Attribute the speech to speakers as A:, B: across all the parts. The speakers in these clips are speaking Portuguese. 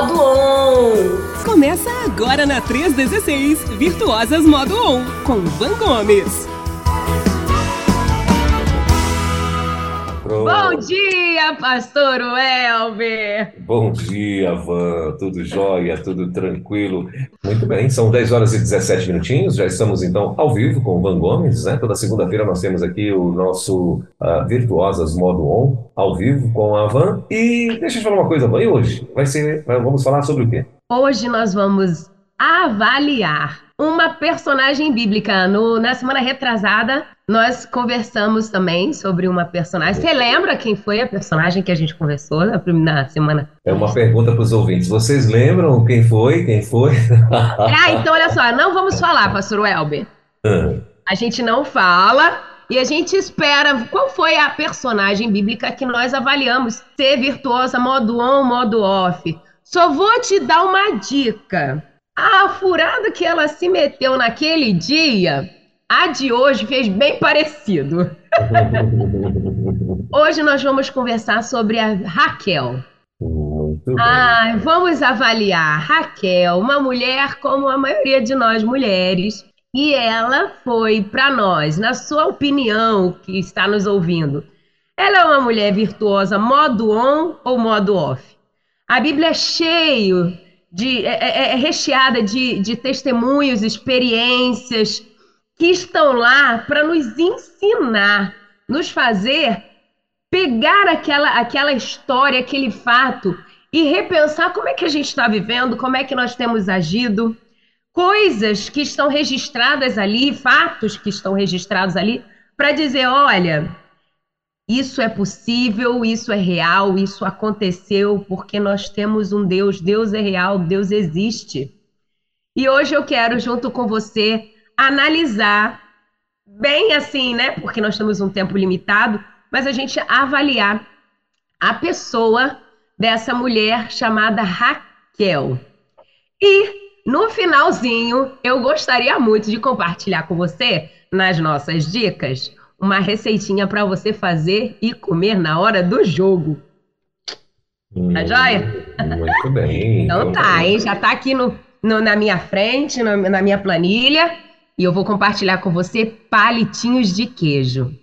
A: Modo On.
B: Começa agora na 316, Virtuosas Modo On, com Van Gomes.
A: Bom dia, pastor Welber!
C: Bom dia, Van. Tudo jóia, tudo tranquilo. Muito bem, são 10 horas e 17 minutinhos. Já estamos então ao vivo com o Van Gomes, né? Toda segunda-feira nós temos aqui o nosso uh, Virtuosas Modo On, ao vivo com a Van. E deixa eu te falar uma coisa, Van. E hoje? Vai ser, vamos falar sobre o quê?
A: Hoje nós vamos avaliar uma personagem bíblica. No, na semana retrasada, nós conversamos também sobre uma personagem. Você lembra quem foi a personagem que a gente conversou na, na semana?
C: É uma pergunta para os ouvintes. Vocês lembram quem foi? Quem foi?
A: ah, então olha só, não vamos falar, pastor Welber. Ah. A gente não fala e a gente espera. Qual foi a personagem bíblica que nós avaliamos ser virtuosa, modo on, modo off? Só vou te dar uma dica. A furada que ela se meteu naquele dia a de hoje fez bem parecido. hoje nós vamos conversar sobre a Raquel. Ah, vamos avaliar Raquel, uma mulher como a maioria de nós mulheres, e ela foi para nós, na sua opinião, que está nos ouvindo. Ela é uma mulher virtuosa, modo on ou modo off? A Bíblia é cheio de é, é, é recheada de, de testemunhos, experiências, que estão lá para nos ensinar, nos fazer pegar aquela, aquela história, aquele fato e repensar como é que a gente está vivendo, como é que nós temos agido, coisas que estão registradas ali, fatos que estão registrados ali, para dizer: olha, isso é possível, isso é real, isso aconteceu, porque nós temos um Deus, Deus é real, Deus existe. E hoje eu quero, junto com você, analisar bem assim, né? Porque nós temos um tempo limitado, mas a gente avaliar a pessoa dessa mulher chamada Raquel. E no finalzinho, eu gostaria muito de compartilhar com você, nas nossas dicas, uma receitinha para você fazer e comer na hora do jogo. Hum, tá joia?
C: Muito bem.
A: então, então tá, hein? Já tá aqui no, no na minha frente, no, na minha planilha. E eu vou compartilhar com você palitinhos de queijo.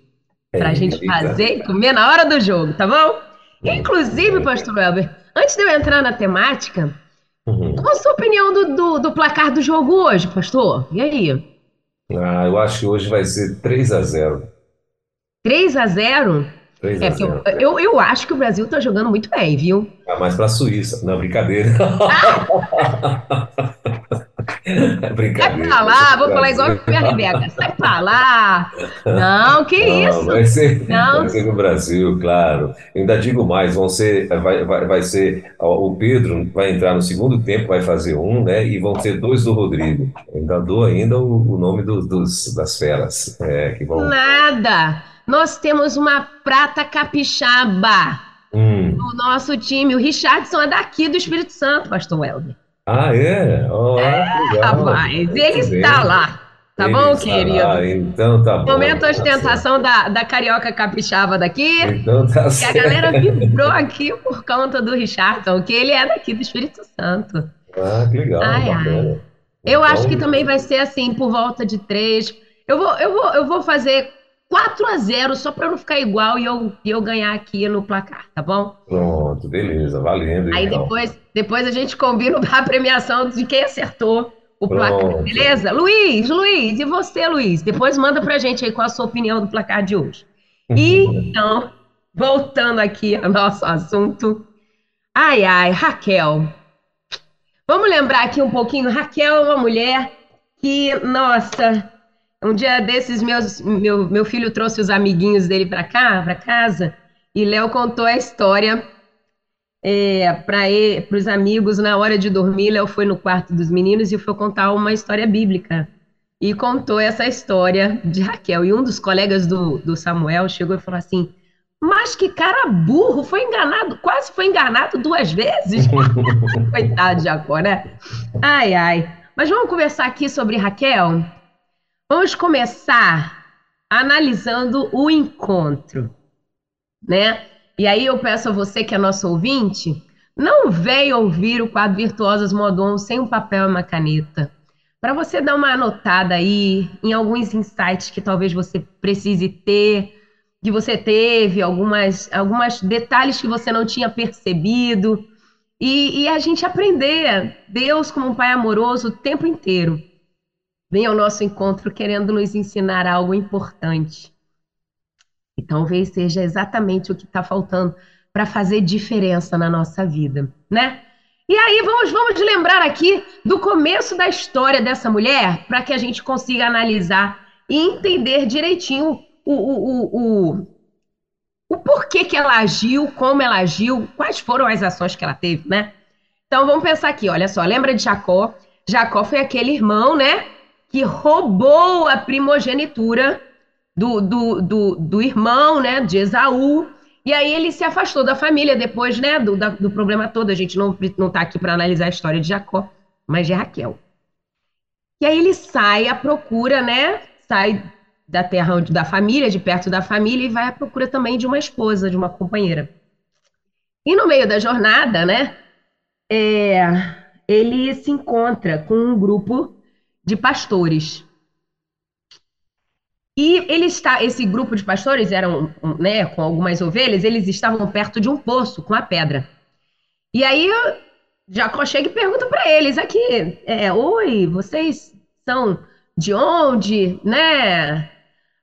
A: Para a gente fazer e comer na hora do jogo, tá bom? Inclusive, pastor Welber, antes de eu entrar na temática, uhum. qual a sua opinião do, do, do, placar do jogo hoje, pastor? E aí?
C: Ah, eu acho que hoje vai ser 3 a 0
A: 3 a 0 3 é, a 0. Eu, eu, eu, acho que o Brasil tá jogando muito bem, viu?
C: Ah, mais pra Suíça. Não, brincadeira.
A: Brincadeira. Sai pra lá, vou falar igual a minha Rebeca. Sai pra lá. Não, que não, isso?
C: Vai ser, não. vai ser no Brasil, claro. Eu ainda digo mais, vão ser, vai, vai, vai ser, o Pedro vai entrar no segundo tempo, vai fazer um, né? E vão ser dois do Rodrigo. Eu ainda dou ainda o, o nome do, dos, das feras. É, que vão...
A: Nada. Nós temos uma prata capixaba hum. no nosso time. O Richardson é daqui do Espírito Santo, pastor Helder.
C: Ah, é? Oh, é,
A: rapaz, ele está lá. Tá ele bom, querido? Lá,
C: então tá bom.
A: Momento tá ostentação da, da carioca capixaba daqui.
C: Então tá certo.
A: E a galera vibrou aqui por conta do Richardson, que ele é daqui do Espírito Santo.
C: Ah, que legal. Ai, ai.
A: Eu então... acho que também vai ser assim, por volta de três. Eu vou, eu vou, eu vou fazer 4 a 0 só para não ficar igual e eu, eu ganhar aqui no placar, tá bom?
C: Pronto, beleza, valendo.
A: Aí então. depois, depois a gente combina a premiação de quem acertou o Pronto. placar, beleza? Luiz, Luiz, e você, Luiz? Depois manda pra gente aí qual a sua opinião do placar de hoje. E então, voltando aqui ao nosso assunto. Ai, ai, Raquel. Vamos lembrar aqui um pouquinho. Raquel é uma mulher que, nossa, um dia desses, meus, meu, meu filho trouxe os amiguinhos dele para cá, para casa, e Léo contou a história é, para os amigos na hora de dormir. Léo foi no quarto dos meninos e foi contar uma história bíblica. E contou essa história de Raquel. E um dos colegas do, do Samuel chegou e falou assim: Mas que cara burro, foi enganado, quase foi enganado duas vezes. Coitado de Jacó, né? Ai, ai. Mas vamos conversar aqui sobre Raquel? Vamos começar analisando o encontro, né? E aí eu peço a você que é nosso ouvinte não vem ouvir o quadro Virtuosas Modon sem um papel e uma caneta. Para você dar uma anotada aí em alguns insights que talvez você precise ter, que você teve, algumas, algumas detalhes que você não tinha percebido. E, e a gente aprender Deus como um Pai amoroso o tempo inteiro. Vem ao nosso encontro querendo nos ensinar algo importante. E talvez seja exatamente o que está faltando para fazer diferença na nossa vida, né? E aí vamos, vamos lembrar aqui do começo da história dessa mulher para que a gente consiga analisar e entender direitinho o, o, o, o, o porquê que ela agiu, como ela agiu, quais foram as ações que ela teve, né? Então vamos pensar aqui, olha só, lembra de Jacó? Jacó foi aquele irmão, né, que roubou a primogenitura do, do, do, do irmão, né, de Esaú, e aí ele se afastou da família depois, né, do, da, do problema todo. A gente não, não tá aqui para analisar a história de Jacó, mas de Raquel. E aí ele sai à procura, né, sai da terra da família, de perto da família, e vai à procura também de uma esposa, de uma companheira. E no meio da jornada, né, é, ele se encontra com um grupo de pastores. E ele está, esse grupo de pastores eram, né, com algumas ovelhas, eles estavam perto de um poço com a pedra. E aí Jacó chega e pergunta para eles aqui, é, oi, vocês são de onde, né?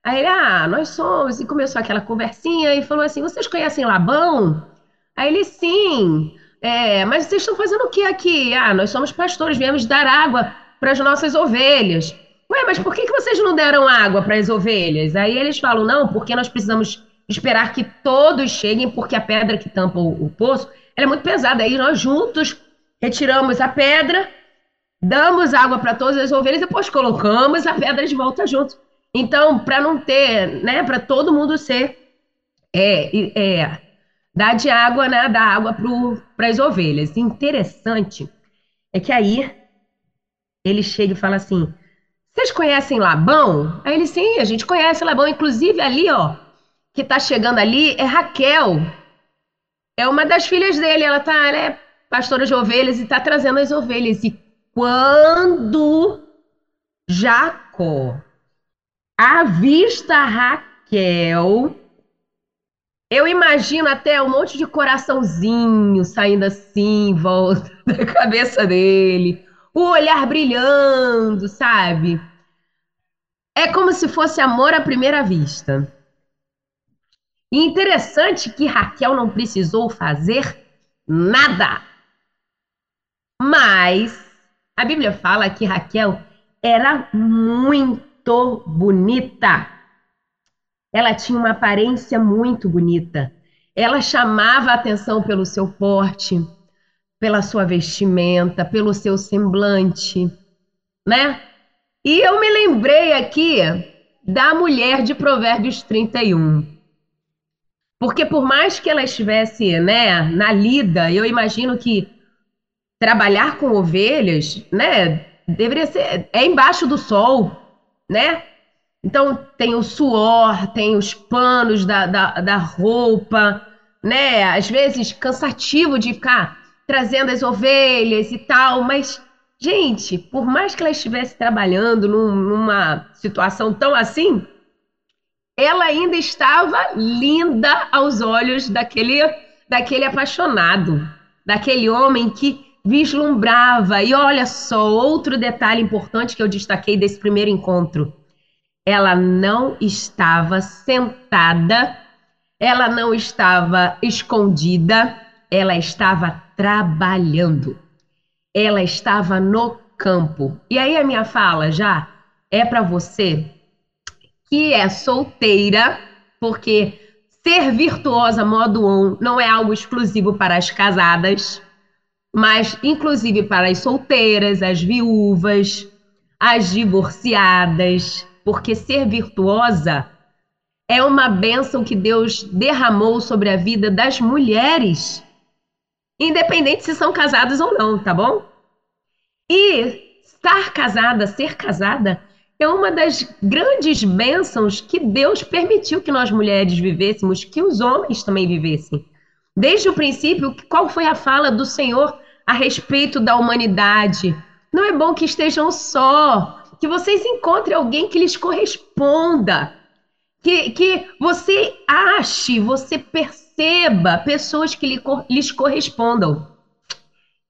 A: Aí ele, ah, nós somos, e começou aquela conversinha e falou assim, vocês conhecem Labão? Aí ele, sim, é, mas vocês estão fazendo o que aqui? Ah, nós somos pastores, viemos dar água para as nossas ovelhas. Ué, mas por que, que vocês não deram água para as ovelhas? Aí eles falam, não, porque nós precisamos esperar que todos cheguem, porque a pedra que tampa o, o poço é muito pesada. Aí nós juntos retiramos a pedra, damos água para todas as ovelhas depois colocamos a pedra de volta junto. Então, para não ter, né, para todo mundo ser, é, é, dar de água, né, dar água para as ovelhas. Interessante é que aí ele chega e fala assim: vocês conhecem Labão? Aí ele, sim, a gente conhece Labão. Inclusive ali, ó, que tá chegando ali é Raquel. É uma das filhas dele. Ela tá, ela é pastora de ovelhas e tá trazendo as ovelhas. E quando Jacó avista Raquel, eu imagino até um monte de coraçãozinho saindo assim em volta da cabeça dele o olhar brilhando, sabe? É como se fosse amor à primeira vista. E interessante que Raquel não precisou fazer nada. Mas a Bíblia fala que Raquel era muito bonita. Ela tinha uma aparência muito bonita. Ela chamava a atenção pelo seu porte, pela sua vestimenta, pelo seu semblante, né? E eu me lembrei aqui da mulher de Provérbios 31. Porque por mais que ela estivesse, né, na lida, eu imagino que trabalhar com ovelhas, né, deveria ser é embaixo do sol, né? Então tem o suor, tem os panos da, da, da roupa, né? Às vezes cansativo de ficar trazendo as ovelhas e tal, mas, gente, por mais que ela estivesse trabalhando num, numa situação tão assim, ela ainda estava linda aos olhos daquele, daquele apaixonado, daquele homem que vislumbrava. E olha só, outro detalhe importante que eu destaquei desse primeiro encontro. Ela não estava sentada, ela não estava escondida, ela estava trabalhando. Ela estava no campo. E aí a minha fala já é para você que é solteira, porque ser virtuosa modo on não é algo exclusivo para as casadas, mas inclusive para as solteiras, as viúvas, as divorciadas, porque ser virtuosa é uma bênção que Deus derramou sobre a vida das mulheres independente se são casados ou não, tá bom? E estar casada, ser casada, é uma das grandes bênçãos que Deus permitiu que nós mulheres vivêssemos, que os homens também vivessem. Desde o princípio, qual foi a fala do Senhor a respeito da humanidade? Não é bom que estejam só, que vocês encontrem alguém que lhes corresponda, que, que você ache, você perceba pessoas que lhe, lhes correspondam.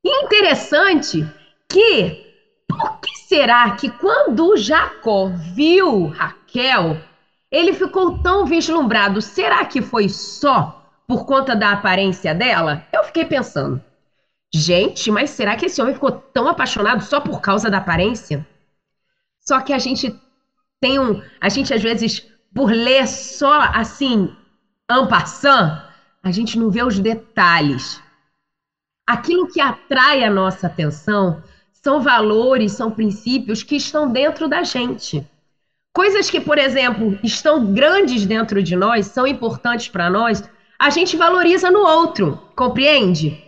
A: Interessante que, por que será que quando Jacó viu Raquel, ele ficou tão vislumbrado? Será que foi só por conta da aparência dela? Eu fiquei pensando, gente, mas será que esse homem ficou tão apaixonado só por causa da aparência? Só que a gente tem um. A gente, às vezes, por ler só assim, en passant, a gente não vê os detalhes. Aquilo que atrai a nossa atenção são valores, são princípios que estão dentro da gente. Coisas que, por exemplo, estão grandes dentro de nós, são importantes para nós, a gente valoriza no outro, compreende?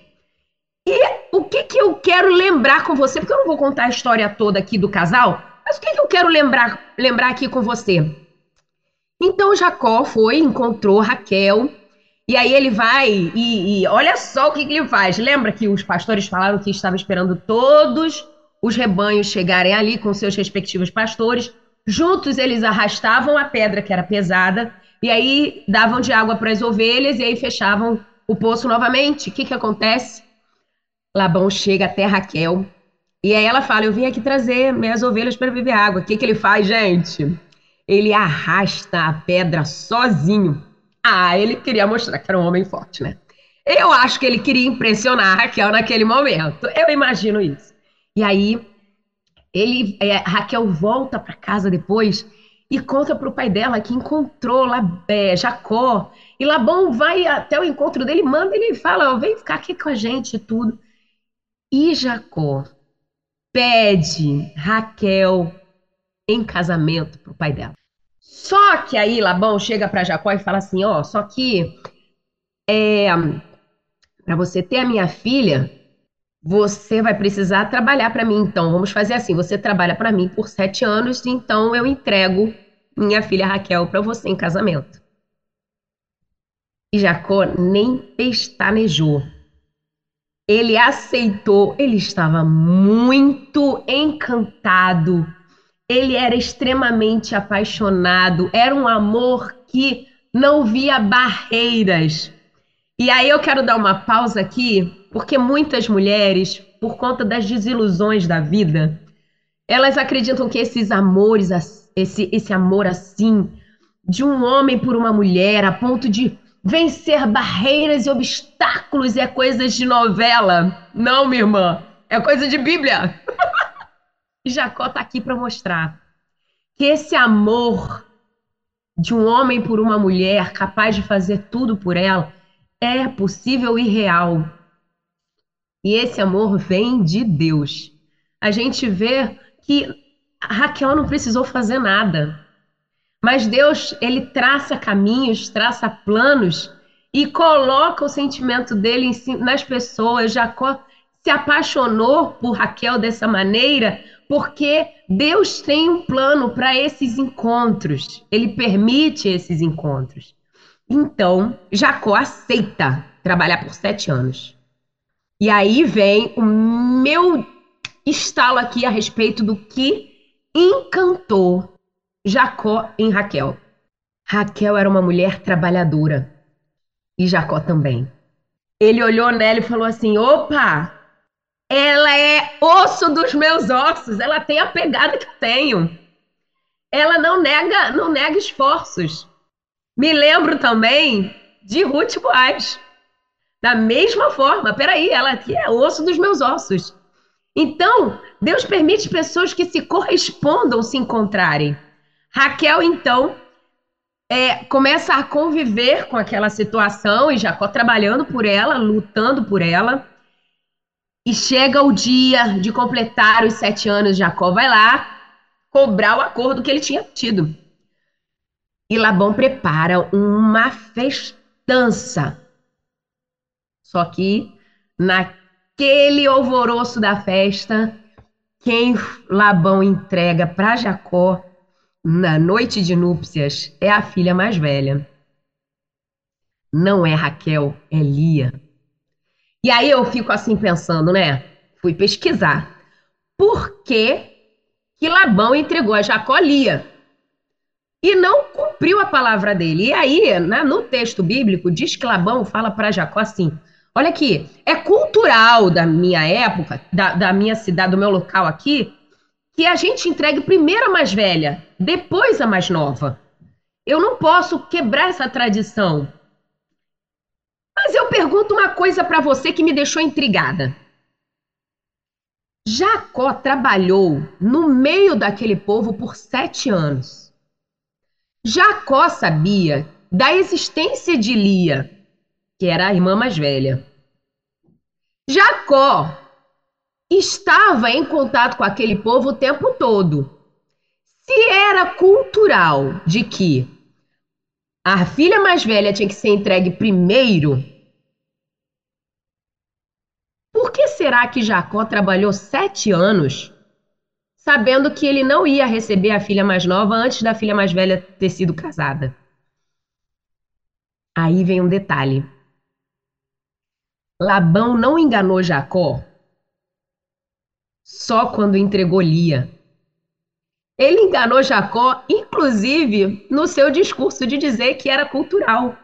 A: E o que, que eu quero lembrar com você, porque eu não vou contar a história toda aqui do casal, mas o que, que eu quero lembrar, lembrar aqui com você? Então Jacó foi, encontrou Raquel, e aí ele vai e, e olha só o que, que, ele faz. Lembra que os pastores falaram que estava esperando todos os rebanhos chegarem ali com seus respectivos pastores. Juntos eles arrastavam a pedra que era pesada e aí davam de água para as ovelhas e aí fechavam o poço novamente. O que, que acontece? Labão chega até Raquel e aí ela fala: Eu vim aqui trazer minhas ovelhas para beber água. O que, que ele faz, gente? Ele arrasta a pedra sozinho ah, ele queria mostrar que era um homem forte, né? Eu acho que ele queria impressionar a Raquel naquele momento. Eu imagino isso. E aí, ele, é, Raquel volta para casa depois e conta para o pai dela que encontrou lá é, Jacó. E Labão vai até o encontro dele, manda ele fala: vem ficar aqui com a gente e tudo. E Jacó pede Raquel em casamento para o pai dela. Só que aí Labão chega para Jacó e fala assim: ó, só que é, para você ter a minha filha, você vai precisar trabalhar para mim. Então, vamos fazer assim: você trabalha para mim por sete anos, então eu entrego minha filha Raquel para você em casamento. E Jacó nem pestanejou. Ele aceitou, ele estava muito encantado ele era extremamente apaixonado, era um amor que não via barreiras. E aí eu quero dar uma pausa aqui, porque muitas mulheres, por conta das desilusões da vida, elas acreditam que esses amores, esse, esse amor assim, de um homem por uma mulher, a ponto de vencer barreiras e obstáculos, é coisa de novela. Não, minha irmã, é coisa de Bíblia. E Jacó está aqui para mostrar que esse amor de um homem por uma mulher capaz de fazer tudo por ela é possível e real. E esse amor vem de Deus. A gente vê que Raquel não precisou fazer nada. Mas Deus, ele traça caminhos, traça planos e coloca o sentimento dele nas pessoas. Jacó se apaixonou por Raquel dessa maneira porque Deus tem um plano para esses encontros. Ele permite esses encontros. Então, Jacó aceita trabalhar por sete anos. E aí vem o meu estalo aqui a respeito do que encantou Jacó em Raquel. Raquel era uma mulher trabalhadora e Jacó também. Ele olhou nela e falou assim: opa, ela é osso dos meus ossos, ela tem a pegada que eu tenho. Ela não nega, não nega esforços. Me lembro também de Ruth Boaz. Da mesma forma, peraí, ela aqui é osso dos meus ossos. Então, Deus permite pessoas que se correspondam se encontrarem. Raquel, então, é, começa a conviver com aquela situação e Jacó trabalhando por ela, lutando por ela. E chega o dia de completar os sete anos, Jacó vai lá cobrar o acordo que ele tinha tido. E Labão prepara uma festança. Só que naquele alvoroço da festa, quem Labão entrega para Jacó na noite de núpcias é a filha mais velha. não é Raquel, é Lia. E aí eu fico assim pensando, né? Fui pesquisar. Por que, que Labão entregou a Jacó Lia? E não cumpriu a palavra dele. E aí, né, no texto bíblico, diz que Labão fala para Jacó assim: Olha aqui, é cultural da minha época, da, da minha cidade, do meu local aqui, que a gente entregue primeiro a mais velha, depois a mais nova. Eu não posso quebrar essa tradição. Mas eu pergunto uma coisa para você que me deixou intrigada. Jacó trabalhou no meio daquele povo por sete anos. Jacó sabia da existência de Lia, que era a irmã mais velha. Jacó estava em contato com aquele povo o tempo todo. Se era cultural de que a filha mais velha tinha que ser entregue primeiro. Por que será que Jacó trabalhou sete anos sabendo que ele não ia receber a filha mais nova antes da filha mais velha ter sido casada? Aí vem um detalhe. Labão não enganou Jacó só quando entregou Lia. Ele enganou Jacó, inclusive no seu discurso de dizer que era cultural.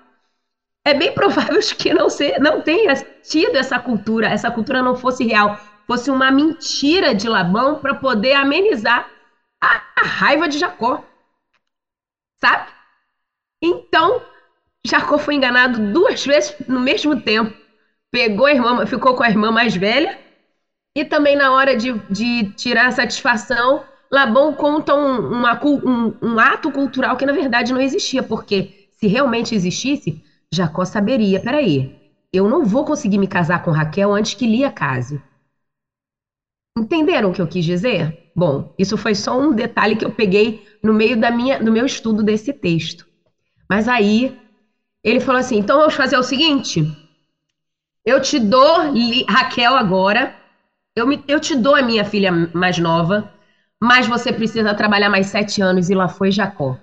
A: É bem provável que não, se, não tenha tido essa cultura, essa cultura não fosse real, fosse uma mentira de Labão para poder amenizar a, a raiva de Jacó. Sabe? Então, Jacó foi enganado duas vezes no mesmo tempo. Pegou a irmã, ficou com a irmã mais velha, e também na hora de, de tirar a satisfação, Labão conta um, uma, um, um ato cultural que na verdade não existia, porque se realmente existisse, Jacó saberia: peraí, eu não vou conseguir me casar com Raquel antes que Lia case. Entenderam o que eu quis dizer? Bom, isso foi só um detalhe que eu peguei no meio da minha, do meu estudo desse texto. Mas aí ele falou assim: então vamos fazer o seguinte: eu te dou Raquel agora, eu, me, eu te dou a minha filha mais nova, mas você precisa trabalhar mais sete anos, e lá foi Jacó.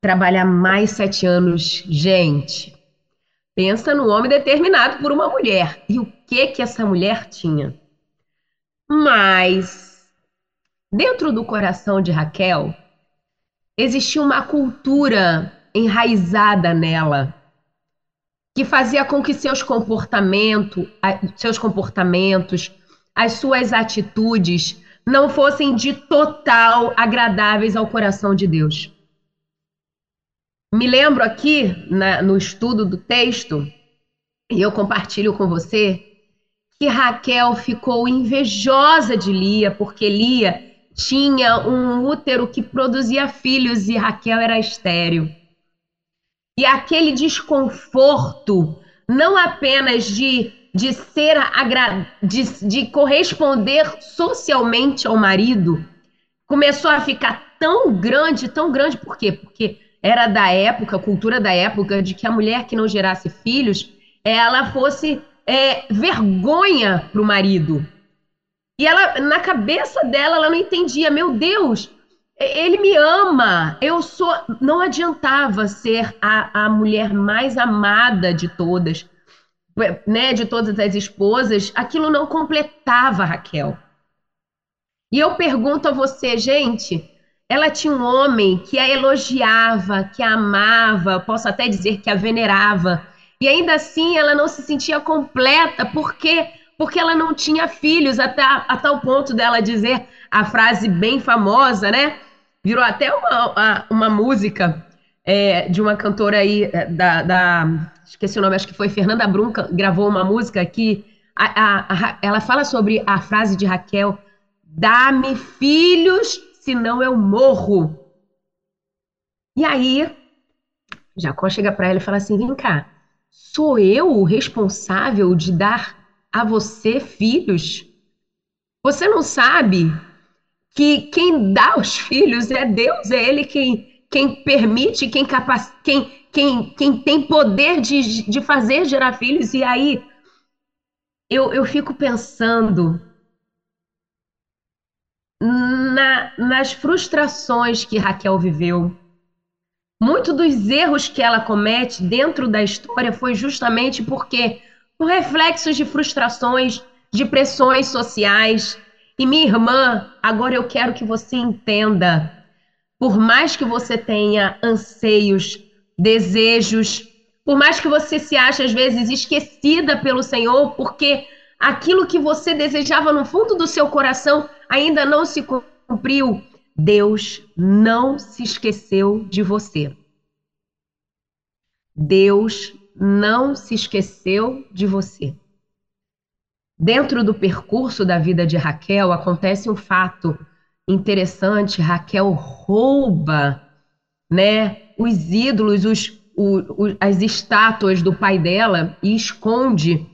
A: Trabalhar mais sete anos, gente. Pensa no homem determinado por uma mulher. E o que que essa mulher tinha? Mas, dentro do coração de Raquel, existia uma cultura enraizada nela que fazia com que seus comportamentos, seus comportamentos, as suas atitudes não fossem de total agradáveis ao coração de Deus. Me lembro aqui na, no estudo do texto, e eu compartilho com você, que Raquel ficou invejosa de Lia, porque Lia tinha um útero que produzia filhos e Raquel era estéril. E aquele desconforto, não apenas de de ser de, de corresponder socialmente ao marido começou a ficar tão grande, tão grande, por quê? Porque era da época, cultura da época, de que a mulher que não gerasse filhos, ela fosse é, vergonha para o marido. E ela, na cabeça dela, ela não entendia, meu Deus, ele me ama, eu sou. Não adiantava ser a, a mulher mais amada de todas né, de todas as esposas, aquilo não completava Raquel. E eu pergunto a você, gente, ela tinha um homem que a elogiava, que a amava, posso até dizer que a venerava, e ainda assim ela não se sentia completa, por quê? Porque ela não tinha filhos, até a tal ponto dela dizer a frase bem famosa, né? Virou até uma, uma música é, de uma cantora aí é, da, da, Esqueci o nome, acho que foi Fernanda Brunca, gravou uma música que a, a, a, ela fala sobre a frase de Raquel: Dá-me filhos, senão eu morro. E aí, Jacó chega para ela e fala assim: Vem cá, sou eu o responsável de dar a você filhos? Você não sabe que quem dá os filhos é Deus, é Ele quem quem permite, quem, capac... quem, quem, quem tem poder de, de fazer gerar filhos. E aí eu, eu fico pensando na, nas frustrações que Raquel viveu, Muito dos erros que ela comete dentro da história foi justamente porque por reflexos de frustrações, de pressões sociais. E minha irmã, agora eu quero que você entenda, por mais que você tenha anseios, desejos, por mais que você se ache às vezes esquecida pelo Senhor, porque aquilo que você desejava no fundo do seu coração ainda não se cumpriu, Deus não se esqueceu de você. Deus não se esqueceu de você. Dentro do percurso da vida de Raquel acontece um fato interessante. Raquel rouba, né, os ídolos, os, o, o, as estátuas do pai dela e esconde.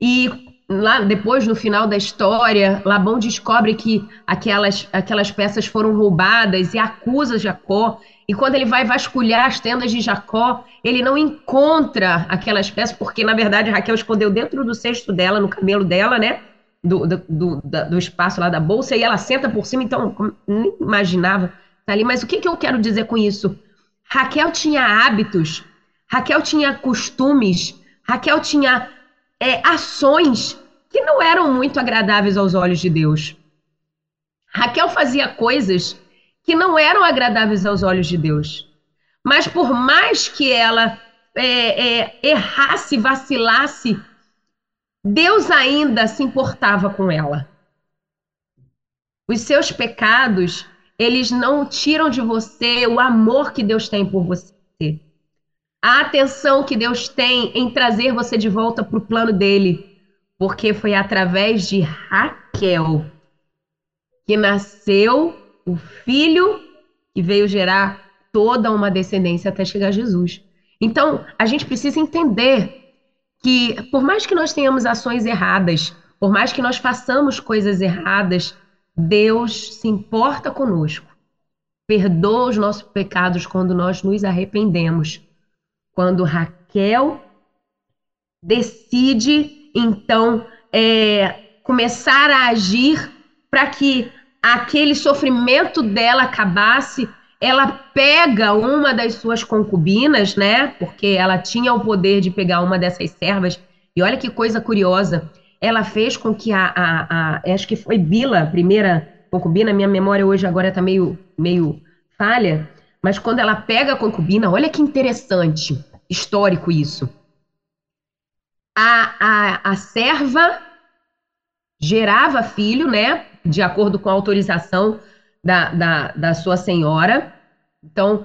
A: E lá depois no final da história, Labão descobre que aquelas, aquelas peças foram roubadas e acusa Jacó. E quando ele vai vasculhar as tendas de Jacó, ele não encontra aquelas peças, porque na verdade Raquel escondeu dentro do cesto dela, no cabelo dela, né? Do, do, do, do espaço lá da bolsa, e ela senta por cima, então nem imaginava tá ali. Mas o que, que eu quero dizer com isso? Raquel tinha hábitos, Raquel tinha costumes, Raquel tinha é, ações que não eram muito agradáveis aos olhos de Deus. Raquel fazia coisas que não eram agradáveis aos olhos de Deus. Mas por mais que ela é, é, errasse, vacilasse, Deus ainda se importava com ela. Os seus pecados, eles não tiram de você o amor que Deus tem por você. A atenção que Deus tem em trazer você de volta para o plano dele porque foi através de Raquel que nasceu o filho que veio gerar toda uma descendência até chegar a Jesus. Então, a gente precisa entender que, por mais que nós tenhamos ações erradas, por mais que nós façamos coisas erradas, Deus se importa conosco. Perdoa os nossos pecados quando nós nos arrependemos. Quando Raquel decide então é, começar a agir para que aquele sofrimento dela acabasse. Ela pega uma das suas concubinas, né? Porque ela tinha o poder de pegar uma dessas servas. E olha que coisa curiosa. Ela fez com que a, a, a acho que foi Bila, a primeira concubina, minha memória hoje agora está meio, meio falha, mas quando ela pega a concubina, olha que interessante, histórico isso a, a, a serva gerava filho, né? De acordo com a autorização da, da, da sua senhora. Então,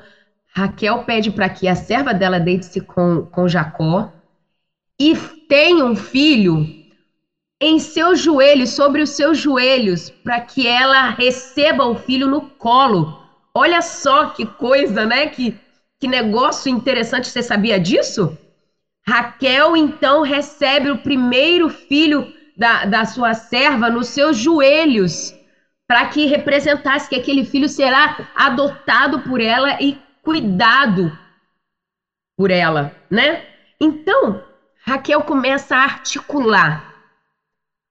A: Raquel pede para que a serva dela deite-se com, com Jacó e tenha um filho em seus joelhos, sobre os seus joelhos, para que ela receba o filho no colo. Olha só que coisa, né? Que, que negócio interessante. Você sabia disso? Raquel então recebe o primeiro filho da, da sua serva nos seus joelhos, para que representasse que aquele filho será adotado por ela e cuidado por ela, né? Então, Raquel começa a articular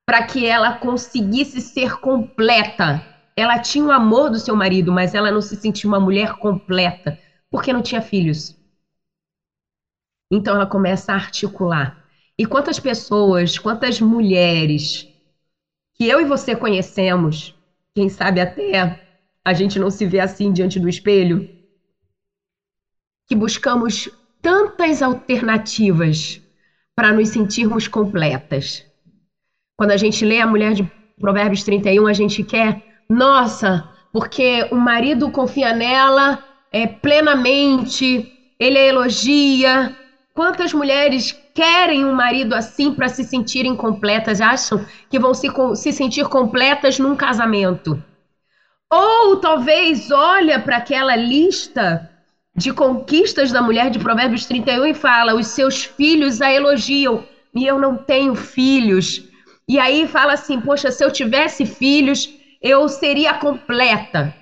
A: para que ela conseguisse ser completa. Ela tinha o amor do seu marido, mas ela não se sentia uma mulher completa, porque não tinha filhos. Então ela começa a articular. E quantas pessoas, quantas mulheres que eu e você conhecemos, quem sabe até a gente não se vê assim diante do espelho, que buscamos tantas alternativas para nos sentirmos completas. Quando a gente lê a mulher de Provérbios 31, a gente quer, nossa, porque o marido confia nela é, plenamente, ele a elogia, Quantas mulheres querem um marido assim para se sentirem completas, acham que vão se, se sentir completas num casamento? Ou talvez olha para aquela lista de conquistas da mulher de Provérbios 31 e fala: os seus filhos a elogiam, e eu não tenho filhos. E aí fala assim: poxa, se eu tivesse filhos, eu seria completa.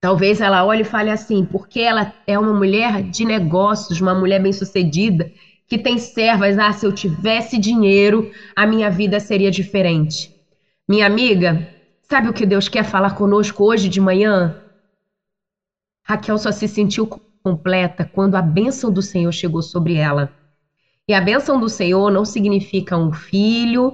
A: Talvez ela olhe e fale assim, porque ela é uma mulher de negócios, uma mulher bem-sucedida, que tem servas. Ah, se eu tivesse dinheiro, a minha vida seria diferente. Minha amiga, sabe o que Deus quer falar conosco hoje de manhã? Raquel só se sentiu completa quando a bênção do Senhor chegou sobre ela. E a bênção do Senhor não significa um filho,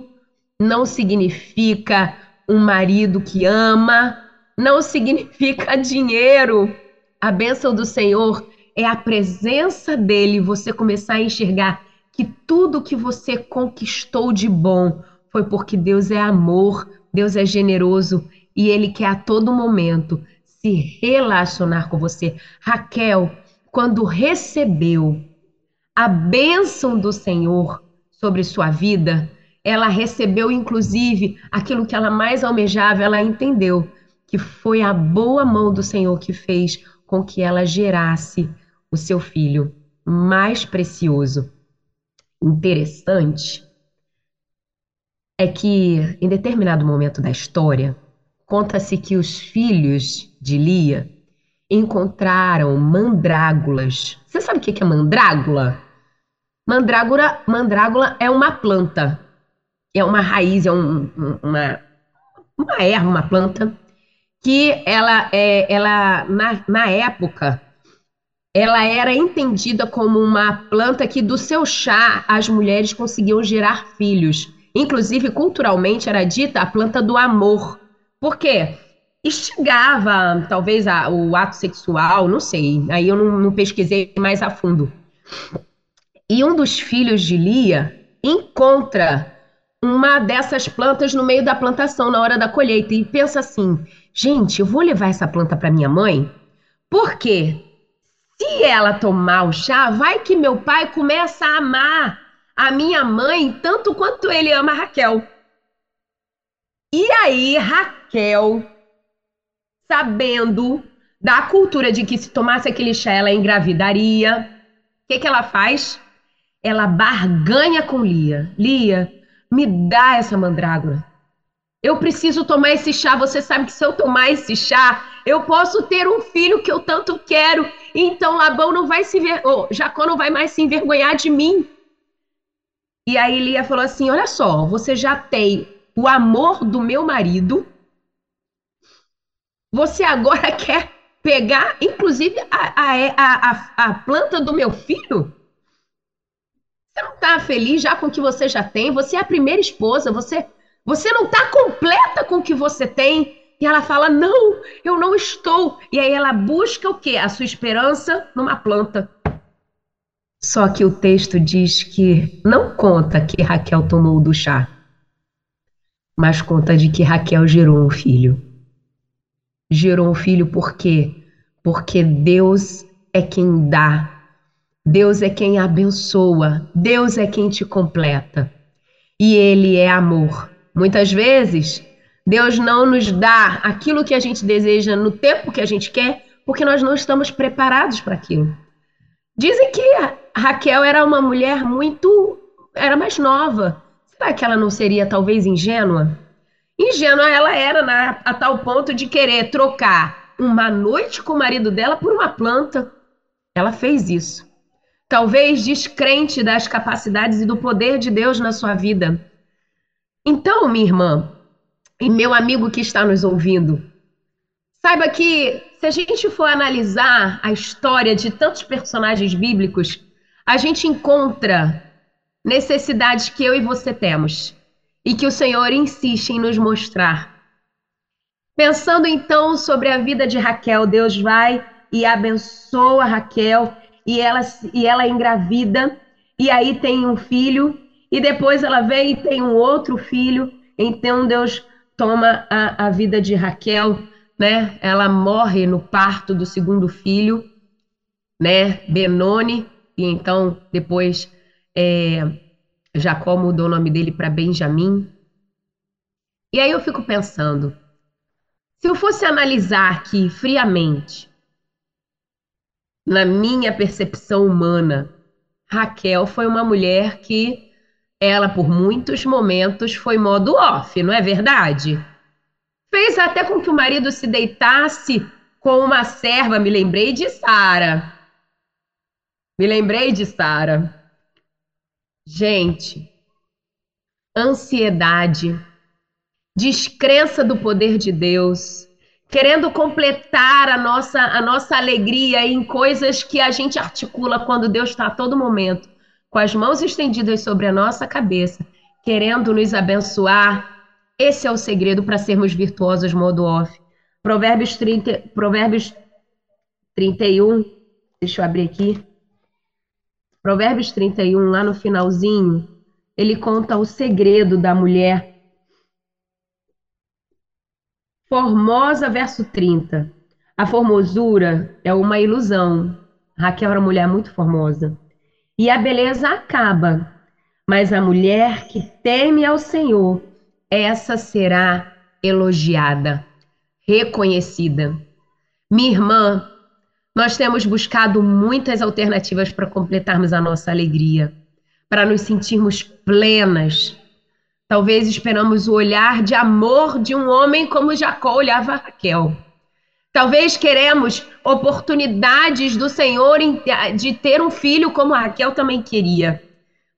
A: não significa um marido que ama, não significa dinheiro. A bênção do Senhor é a presença dele, você começar a enxergar que tudo que você conquistou de bom foi porque Deus é amor, Deus é generoso e ele quer a todo momento se relacionar com você. Raquel, quando recebeu a bênção do Senhor sobre sua vida, ela recebeu inclusive aquilo que ela mais almejava, ela entendeu que foi a boa mão do Senhor que fez com que ela gerasse o seu filho mais precioso. Interessante é que em determinado momento da história, conta-se que os filhos de Lia encontraram mandrágulas. Você sabe o que é mandrágula? Mandrágora, mandrágula é uma planta, é uma raiz, é um, uma, uma erva, uma planta, que ela, é, ela na, na época, ela era entendida como uma planta que do seu chá as mulheres conseguiam gerar filhos. Inclusive, culturalmente, era dita a planta do amor. Por quê? instigava talvez a, o ato sexual, não sei. Aí eu não, não pesquisei mais a fundo. E um dos filhos de Lia encontra uma dessas plantas no meio da plantação na hora da colheita e pensa assim: gente, eu vou levar essa planta para minha mãe, porque se ela tomar o chá, vai que meu pai começa a amar a minha mãe tanto quanto ele ama a Raquel. E aí, Raquel sabendo da cultura de que se tomasse aquele chá ela engravidaria. O que, que ela faz? Ela barganha com Lia. Lia, me dá essa mandrágora. Eu preciso tomar esse chá. Você sabe que se eu tomar esse chá, eu posso ter um filho que eu tanto quero. Então Labão não vai se ver, oh, Jacó não vai mais se envergonhar de mim. E aí Lia falou assim: Olha só, você já tem o amor do meu marido você agora quer pegar, inclusive, a, a, a, a, planta do meu filho? Você não está feliz já com o que você já tem? Você é a primeira esposa, você, você não está completa com o que você tem. E ela fala: Não, eu não estou. E aí ela busca o quê? A sua esperança numa planta. Só que o texto diz que não conta que Raquel tomou do chá, mas conta de que Raquel gerou um filho gerou um filho por quê? Porque Deus é quem dá, Deus é quem abençoa, Deus é quem te completa. E Ele é amor. Muitas vezes, Deus não nos dá aquilo que a gente deseja no tempo que a gente quer, porque nós não estamos preparados para aquilo. Dizem que Raquel era uma mulher muito. era mais nova. Será que ela não seria talvez ingênua? Ingênua ela era né, a tal ponto de querer trocar uma noite com o marido dela por uma planta. Ela fez isso. Talvez descrente das capacidades e do poder de Deus na sua vida. Então, minha irmã e meu amigo que está nos ouvindo, saiba que se a gente for analisar a história de tantos personagens bíblicos, a gente encontra necessidades que eu e você temos e que o Senhor insiste em nos mostrar. Pensando então sobre a vida de Raquel, Deus vai e abençoa Raquel e ela, e ela engravida, e aí tem um filho, e depois ela vem e tem um outro filho. Então Deus toma a, a vida de Raquel, né? Ela morre no parto do segundo filho, né? Benoni, e então depois é, Jacó mudou o nome dele para Benjamim. E aí eu fico pensando, se eu fosse analisar aqui friamente, na minha percepção humana, Raquel foi uma mulher que ela por muitos momentos foi modo off, não é verdade? Fez até com que o marido se deitasse com uma serva, me lembrei de Sara. Me lembrei de Sara. Gente, ansiedade, descrença do poder de Deus, querendo completar a nossa, a nossa alegria em coisas que a gente articula quando Deus está a todo momento, com as mãos estendidas sobre a nossa cabeça, querendo nos abençoar. Esse é o segredo para sermos virtuosos modo off. Provérbios, 30, Provérbios 31, deixa eu abrir aqui. Provérbios 31, lá no finalzinho, ele conta o segredo da mulher Formosa, verso 30. A formosura é uma ilusão. Raquel era uma mulher muito formosa. E a beleza acaba. Mas a mulher que teme ao Senhor, essa será elogiada, reconhecida. Minha irmã, nós temos buscado muitas alternativas para completarmos a nossa alegria, para nos sentirmos plenas, Talvez esperamos o olhar de amor de um homem como Jacó olhava Raquel. Talvez queremos oportunidades do Senhor de ter um filho como Raquel também queria.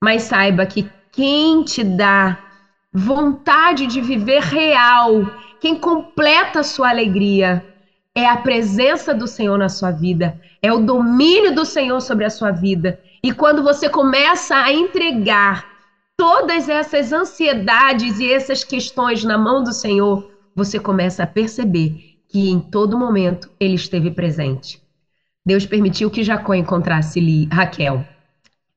A: Mas saiba que quem te dá vontade de viver real, quem completa a sua alegria, é a presença do Senhor na sua vida, é o domínio do Senhor sobre a sua vida. E quando você começa a entregar todas essas ansiedades e essas questões na mão do Senhor, você começa a perceber que em todo momento ele esteve presente. Deus permitiu que Jacó encontrasse Raquel.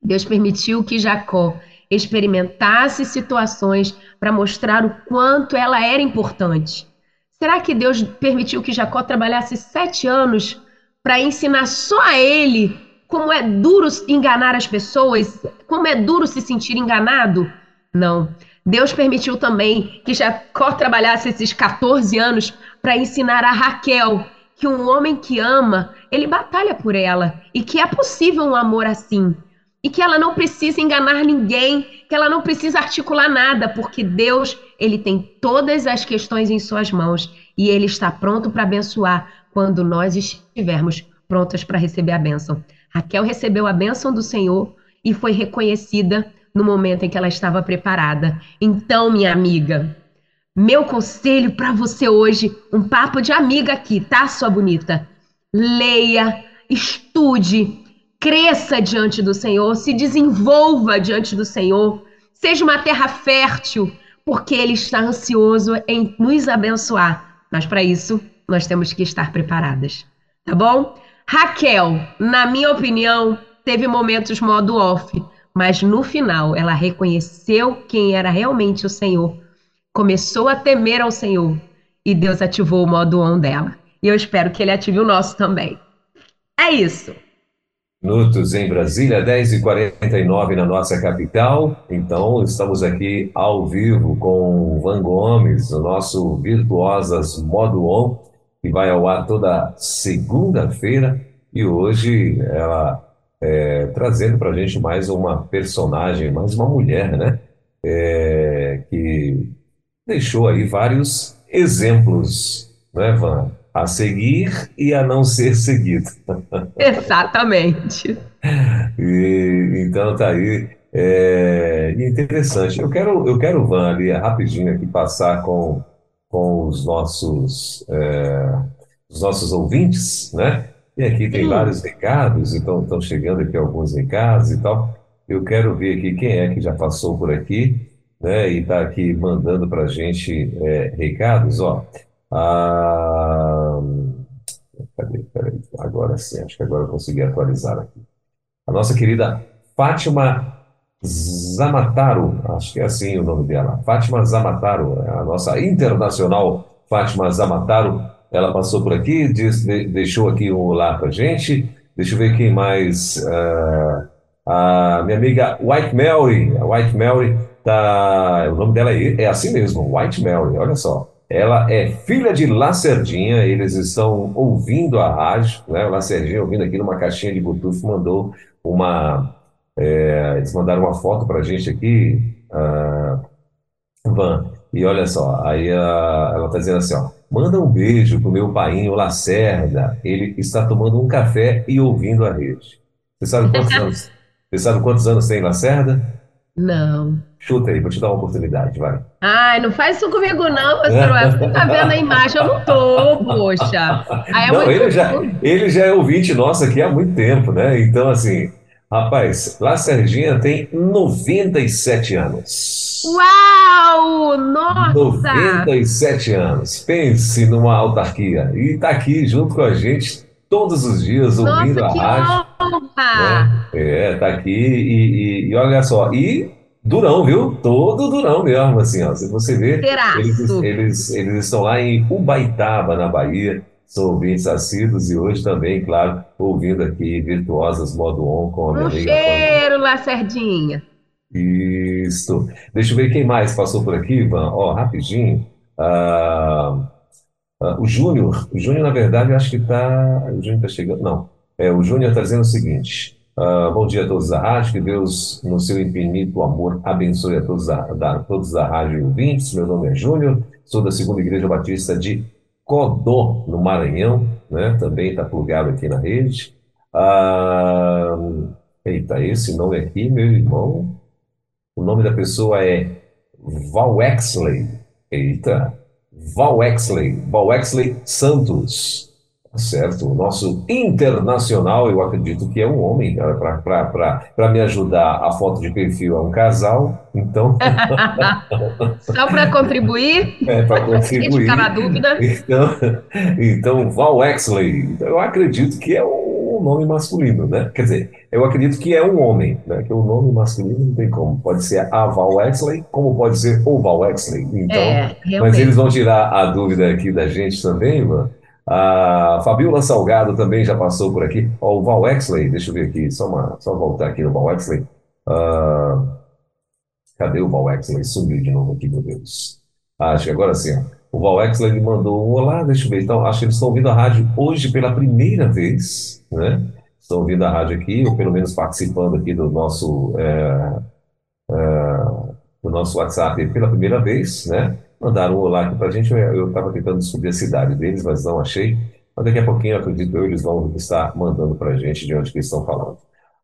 A: Deus permitiu que Jacó experimentasse situações para mostrar o quanto ela era importante. Será que Deus permitiu que Jacó trabalhasse sete anos para ensinar só a ele como é duro enganar as pessoas, como é duro se sentir enganado. Não. Deus permitiu também que Jacó trabalhasse esses 14 anos para ensinar a Raquel que um homem que ama, ele batalha por ela e que é possível um amor assim. E que ela não precisa enganar ninguém, que ela não precisa articular nada, porque Deus, ele tem todas as questões em suas mãos e ele está pronto para abençoar quando nós estivermos prontas para receber a bênção. Raquel recebeu a bênção do Senhor e foi reconhecida no momento em que ela estava preparada. Então, minha amiga, meu conselho para você hoje, um papo de amiga aqui, tá, sua bonita? Leia, estude, cresça diante do Senhor, se desenvolva diante do Senhor, seja uma terra fértil, porque Ele está ansioso em nos abençoar. Mas para isso, nós temos que estar preparadas, tá bom? Raquel, na minha opinião, teve momentos modo off, mas no final ela reconheceu quem era realmente o Senhor, começou a temer ao Senhor e Deus ativou o modo on dela. E eu espero que ele ative o nosso também. É isso.
C: Minutos em Brasília, 10h49 na nossa capital. Então, estamos aqui ao vivo com Van Gomes, o nosso Virtuosas Modo On que vai ao ar toda segunda-feira, e hoje ela é, trazendo para a gente mais uma personagem, mais uma mulher, né? É, que deixou aí vários exemplos, né, Van? A seguir e a não ser seguido.
A: Exatamente.
C: e, então tá aí. É, interessante. Eu quero, eu quero, Van, ali rapidinho aqui passar com com os nossos, é, os nossos ouvintes, né? E aqui tem Sim. vários recados, então estão chegando aqui alguns recados e tal. Eu quero ver aqui quem é que já passou por aqui, né? E está aqui mandando para a gente é, recados, ó. Ah, cadê? Peraí, agora sim, acho que agora eu consegui atualizar aqui. A nossa querida Fátima Zamataro, acho que é assim o nome dela, Fátima Zamataro, a nossa internacional Fátima Zamataro, ela passou por aqui, diz, deixou aqui um olá para gente. Deixa eu ver quem mais. Uh, a minha amiga White Mary, a White Mary, tá, o nome dela é, é assim mesmo, White Mary, olha só. Ela é filha de Lacerdinha, eles estão ouvindo a rádio, né? O Lacerdinha ouvindo aqui numa caixinha de Bluetooth, mandou uma é, eles mandaram uma foto para gente aqui, uh, Van, e olha só, aí uh, ela está dizendo assim, ó, manda um beijo pro meu painho Lacerda, ele está tomando um café e ouvindo a rede. Você sabe quantos anos, você sabe quantos anos tem Lacerda?
A: Não.
C: Chuta aí, vou te dar uma oportunidade, vai.
A: Ai, não faz isso comigo não, pastor Web. Você tá vendo a imagem? Eu não tô, poxa.
C: É não, ele já, ele já é ouvinte nosso aqui há muito tempo, né? Então, assim, rapaz, lá Serginha tem 97 anos.
A: Uau! Nossa!
C: 97 anos. Pense numa autarquia. E tá aqui junto com a gente todos os dias ouvindo
A: Nossa,
C: a rádio.
A: Honra.
C: É, tá aqui e, e, e, olha só, e durão, viu? Todo durão mesmo, assim, ó. Se você ver, eles, eles, eles estão lá em Ubaitaba, na Bahia, são ouvintes assíduos e hoje também, claro, ouvindo aqui Virtuosas Modo On com a minha
A: um
C: amiga.
A: cheiro, Lacerdinha.
C: Isso. Deixa eu ver quem mais passou por aqui, Ivan. Ó, rapidinho. Ah, ah, o Júnior, o Júnior, na verdade, eu acho que está. O Júnior está chegando. Não. É, o Júnior está dizendo o seguinte: uh, Bom dia a todos da rádio, que Deus, no seu infinito amor, abençoe a todos da, da, todos da rádio ouvintes. Meu nome é Júnior, sou da Segunda Igreja Batista de Codó, no Maranhão, né? também está plugado aqui na rede. Uh, eita, esse nome aqui, meu irmão, o nome da pessoa é Val Exley. Eita, Val Exley, Val Exley Santos. Certo, o nosso internacional, eu acredito que é um homem, para me ajudar, a foto de perfil é um casal, então.
A: Só para contribuir?
C: É, para contribuir.
A: ficar na dúvida.
C: Então, então, Val Exley, eu acredito que é um nome masculino, né? Quer dizer, eu acredito que é um homem, né? Que o nome masculino não tem como. Pode ser a Val Exley, como pode ser o Val Exley. Então,
A: é,
C: mas eles vão tirar a dúvida aqui da gente também, mano. A Fabiola Salgado também já passou por aqui. O Val Exley, deixa eu ver aqui, só, uma, só voltar aqui no Val Exley. Uh, cadê o Val Exley? Sumiu de novo aqui, meu Deus. Ah, acho que agora sim. Ó. O Val Exley me mandou um olá, deixa eu ver. Então, acho que eles estão ouvindo a rádio hoje pela primeira vez, né? Estão ouvindo a rádio aqui, ou pelo menos participando aqui do nosso, é, é, do nosso WhatsApp pela primeira vez, né? Mandaram um olá aqui para a gente. Eu estava tentando descobrir a cidade deles, mas não achei. Mas daqui a pouquinho, acredito eu, eles vão estar mandando para a gente de onde que estão falando.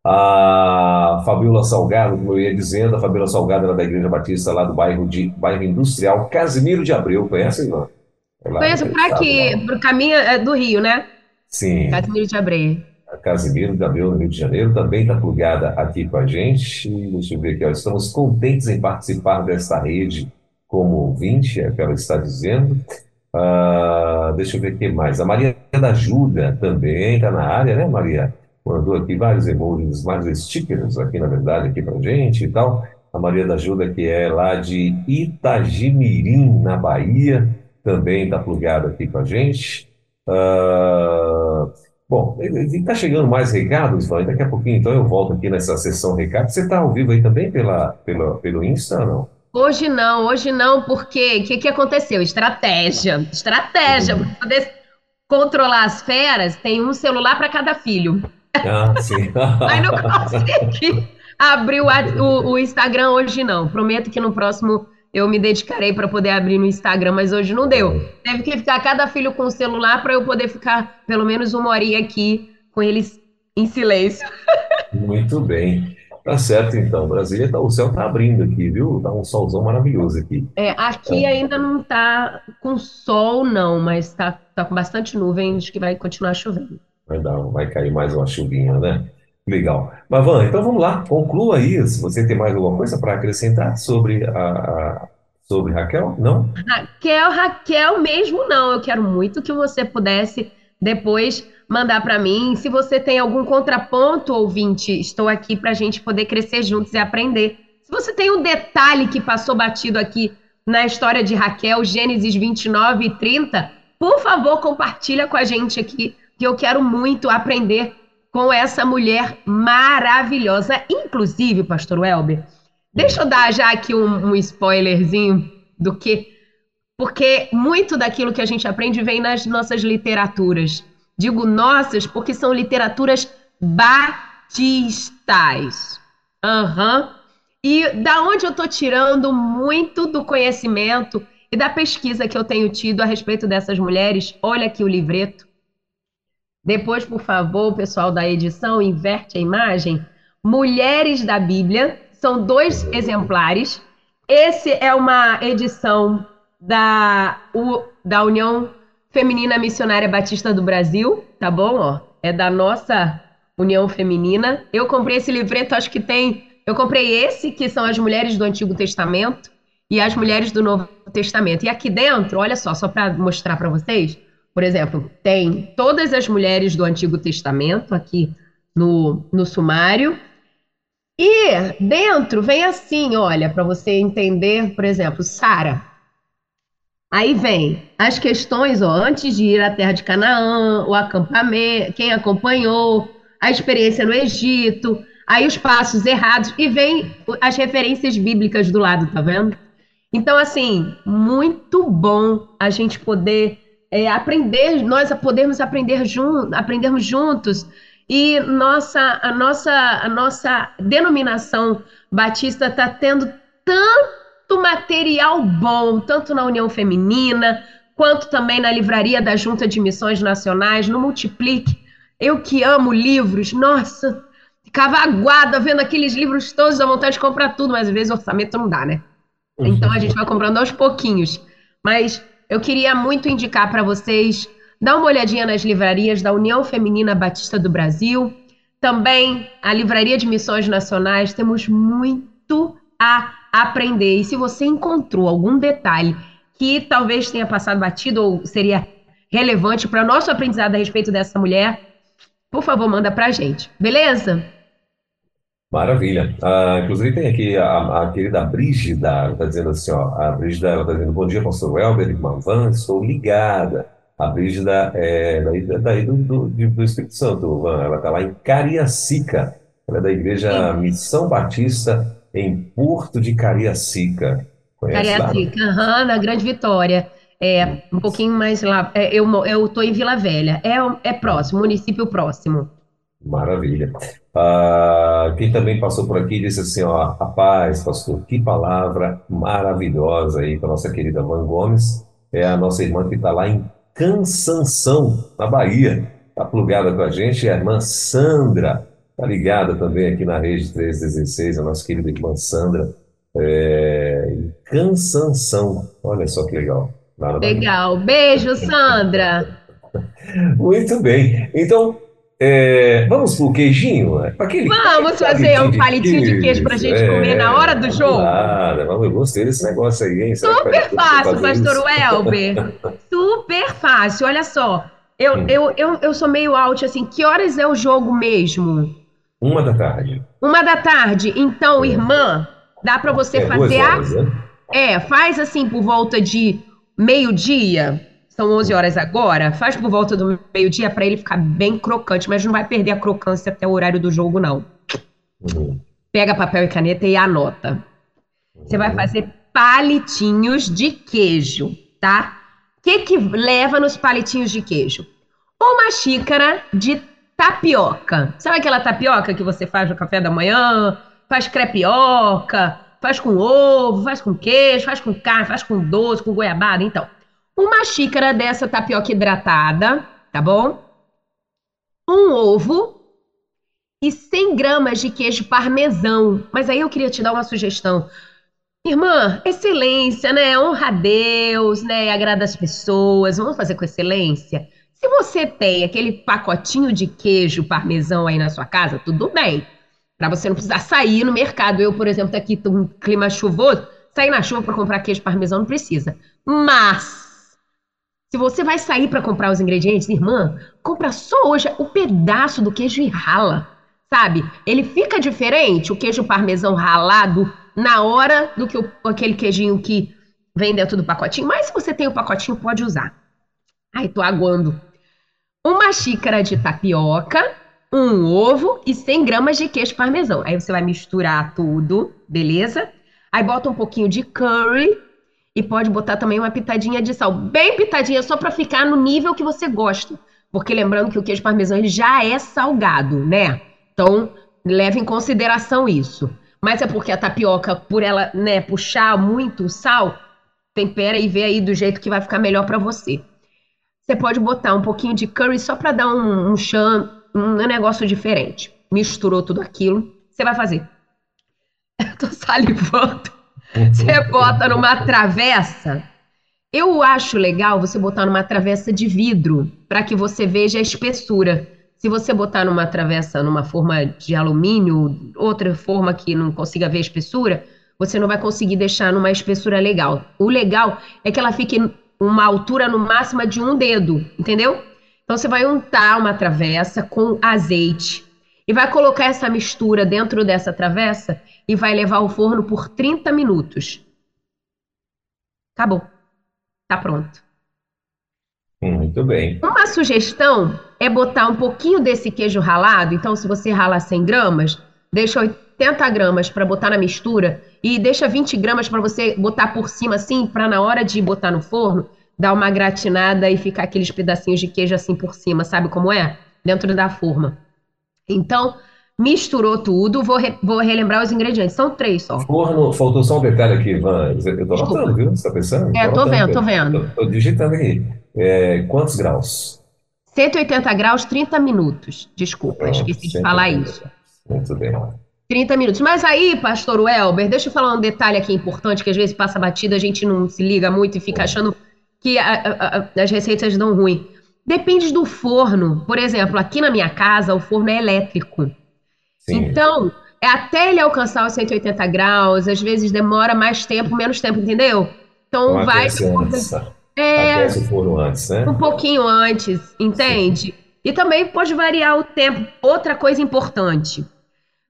C: A Fabiola Salgado, como eu ia dizendo, a Fabiola Salgado era da Igreja Batista lá do bairro, de, bairro Industrial Casimiro de Abreu. Conhece, Ivan?
A: É Conheço para aqui, para o caminho é, do Rio, né?
C: Sim.
A: Casimiro de Abreu.
C: A Casimiro de Abreu, no Rio de Janeiro, também está plugada aqui com a gente. Deixa eu ver aqui, ó. estamos contentes em participar desta rede como ouvinte, é o que ela está dizendo. Ah, deixa eu ver o que mais. A Maria da Ajuda também está na área, né, Maria? Mandou aqui vários emojis, vários stickers aqui, na verdade, aqui para gente e tal. A Maria da Ajuda, que é lá de Itagimirim, na Bahia, também está plugada aqui com a gente. Ah, bom, está chegando mais recados. Daqui a pouquinho, então, eu volto aqui nessa sessão recado. Você está ao vivo aí também pela, pela, pelo Insta ou não?
A: Hoje não, hoje não, porque o que, que aconteceu? Estratégia. Estratégia. Para poder controlar as feras, tem um celular para cada filho.
C: Ah, sim.
A: Aí não consegui abrir o, o, o, Instagram hoje não. Prometo que no próximo eu me dedicarei para poder abrir no Instagram, mas hoje não deu. Teve que ficar cada filho com o celular para eu poder ficar pelo menos uma horinha aqui com eles em silêncio.
C: Muito bem. Tá certo, então. Brasília, tá, o céu tá abrindo aqui, viu? Tá um solzão maravilhoso aqui.
A: É, aqui é. ainda não tá com sol, não, mas tá, tá com bastante nuvem, acho que vai continuar chovendo.
C: Vai, dar, vai cair mais uma chuvinha, né? Legal. Mas, Van, então vamos lá, conclua aí. Se você tem mais alguma coisa para acrescentar sobre a, a, sobre Raquel, não?
A: Raquel, Raquel mesmo não. Eu quero muito que você pudesse depois mandar para mim. Se você tem algum contraponto, ouvinte, estou aqui para a gente poder crescer juntos e aprender. Se você tem um detalhe que passou batido aqui na história de Raquel, Gênesis 29 e 30, por favor, compartilha com a gente aqui, que eu quero muito aprender com essa mulher maravilhosa. Inclusive, pastor Welber, deixa eu dar já aqui um, um spoilerzinho do que... Porque muito daquilo que a gente aprende vem nas nossas literaturas. Digo nossas porque são literaturas batistas. Uhum. E da onde eu estou tirando muito do conhecimento e da pesquisa que eu tenho tido a respeito dessas mulheres, olha aqui o livreto. Depois, por favor, pessoal da edição, inverte a imagem. Mulheres da Bíblia São dois exemplares. Esse é uma edição da, o, da União Feminina Missionária Batista do Brasil, tá bom? Ó, é da nossa União Feminina. Eu comprei esse livreto, acho que tem. Eu comprei esse, que são as mulheres do Antigo Testamento e as mulheres do Novo Testamento. E aqui dentro, olha só, só para mostrar para vocês, por exemplo, tem todas as mulheres do Antigo Testamento aqui no, no sumário. E dentro vem assim, olha, para você entender, por exemplo, Sara. Aí vem as questões, ó, antes de ir à terra de Canaã, o acampamento, quem acompanhou, a experiência no Egito, aí os passos errados e vem as referências bíblicas do lado, tá vendo? Então, assim, muito bom a gente poder é, aprender, nós podermos aprender juntos, aprendermos juntos e nossa, a nossa, a nossa denominação batista está tendo tanto material bom, tanto na União Feminina, quanto também na livraria da Junta de Missões Nacionais, no Multiplique. Eu que amo livros, nossa, ficava aguada vendo aqueles livros todos, dá vontade de comprar tudo, mas às vezes orçamento não dá, né? Então a gente vai comprando aos pouquinhos. Mas eu queria muito indicar para vocês Dá uma olhadinha nas livrarias da União Feminina Batista do Brasil. Também a Livraria de Missões Nacionais. Temos muito a aprender. E se você encontrou algum detalhe que talvez tenha passado batido ou seria relevante para o nosso aprendizado a respeito dessa mulher, por favor, manda para a gente. Beleza?
C: Maravilha. Ah, inclusive tem aqui a, a querida Brígida, está dizendo assim, ó, a Brígida, está dizendo, bom dia, pastor Welber, irmã Van, estou ligada. A Brígida é daí, daí do, do, do Espírito Santo, ela está lá em Cariacica. Ela é da Igreja Missão Batista em Porto de Cariacica.
A: Conhece Cariacica? Uhum, na Grande Vitória. É, um pouquinho mais lá. É, eu estou em Vila Velha. É, é próximo, município próximo.
C: Maravilha. Ah, quem também passou por aqui disse assim, ó, rapaz, pastor, que palavra maravilhosa aí para nossa querida Van Gomes. É a nossa irmã que está lá em Cansanção, na Bahia. Está plugada com a gente, a irmã Sandra. Está ligada também aqui na Rede 316, a nossa querida irmã Sandra. É, Cansanção, olha só que legal.
A: Legal, beijo, Sandra.
C: Muito bem. Então, é, vamos pro queijinho?
A: Aquele, vamos fazer um palitinho de queijo para a gente é, comer na hora do jogo?
C: Nada, vamos, eu gostei desse negócio aí, hein?
A: Super fácil, pastor Welber. Super fácil, olha só. Eu, hum. eu, eu, eu sou meio out, assim, que horas é o jogo mesmo?
C: Uma da tarde.
A: Uma da tarde. Então, é. irmã, dá para você é, fazer... Horas, a... né? É, faz assim por volta de meio-dia são 11 horas agora, faz por volta do meio-dia para ele ficar bem crocante, mas não vai perder a crocância até o horário do jogo, não. Uhum. Pega papel e caneta e anota. Você vai fazer palitinhos de queijo, tá? O que, que leva nos palitinhos de queijo? Uma xícara de tapioca. Sabe aquela tapioca que você faz no café da manhã? Faz crepioca, faz com ovo, faz com queijo, faz com carne, faz com doce, com goiabada. Então, uma xícara dessa tapioca hidratada, tá bom? Um ovo e 100 gramas de queijo parmesão. Mas aí eu queria te dar uma sugestão. Irmã, excelência, né? Honra a Deus, né? Agrada as pessoas. Vamos fazer com excelência? Se você tem aquele pacotinho de queijo parmesão aí na sua casa, tudo bem. Para você não precisar sair no mercado. Eu, por exemplo, tô aqui um clima chuvoso, sair na chuva para comprar queijo parmesão não precisa. Mas se você vai sair para comprar os ingredientes, irmã, compra só hoje o pedaço do queijo e rala, sabe? Ele fica diferente, o queijo parmesão ralado, na hora do que o, aquele queijinho que vem dentro do pacotinho. Mas se você tem o pacotinho, pode usar. Ai, tô aguando. Uma xícara de tapioca, um ovo e 100 gramas de queijo parmesão. Aí você vai misturar tudo, beleza? Aí bota um pouquinho de curry e pode botar também uma pitadinha de sal, bem pitadinha, só para ficar no nível que você gosta. Porque lembrando que o queijo parmesão ele já é salgado, né? Então, leve em consideração isso. Mas é porque a tapioca, por ela, né, puxar muito o sal, tempera e vê aí do jeito que vai ficar melhor para você. Você pode botar um pouquinho de curry só para dar um, um um negócio diferente. Misturou tudo aquilo, você vai fazer Eu tô salivando. Você bota numa travessa. Eu acho legal você botar numa travessa de vidro, para que você veja a espessura. Se você botar numa travessa, numa forma de alumínio, outra forma que não consiga ver a espessura, você não vai conseguir deixar numa espessura legal. O legal é que ela fique uma altura no máximo de um dedo, entendeu? Então você vai untar uma travessa com azeite e vai colocar essa mistura dentro dessa travessa e vai levar ao forno por 30 minutos. Acabou. Tá pronto.
C: Muito bem.
A: Uma sugestão é botar um pouquinho desse queijo ralado. Então, se você rala 100 gramas, deixa 80 gramas para botar na mistura e deixa 20 gramas para você botar por cima assim, para na hora de botar no forno, dar uma gratinada e ficar aqueles pedacinhos de queijo assim por cima, sabe como é? Dentro da forma. Então, misturou tudo, vou, re, vou relembrar os ingredientes, são três só.
C: Forno, faltou só um detalhe aqui, Ivan. Eu tô anotando, viu? Você tá pensando?
A: É, tô, tô vendo, tô vendo.
C: Tô, tô digitando aqui. É, quantos graus?
A: 180 graus, 30 minutos. Desculpa, Pronto, esqueci de falar isso.
C: Muito bem.
A: 30 minutos. Mas aí, pastor Welber, deixa eu falar um detalhe aqui importante, que às vezes passa batida, a gente não se liga muito e fica achando que a, a, a, as receitas dão ruim. Depende do forno. Por exemplo, aqui na minha casa, o forno é elétrico. Sim. Então, é até ele alcançar os 180 graus, às vezes demora mais tempo, menos tempo, entendeu? Então, vai.
C: Antes, é, antes, né?
A: Um pouquinho antes, entende? Sim. E também pode variar o tempo. Outra coisa importante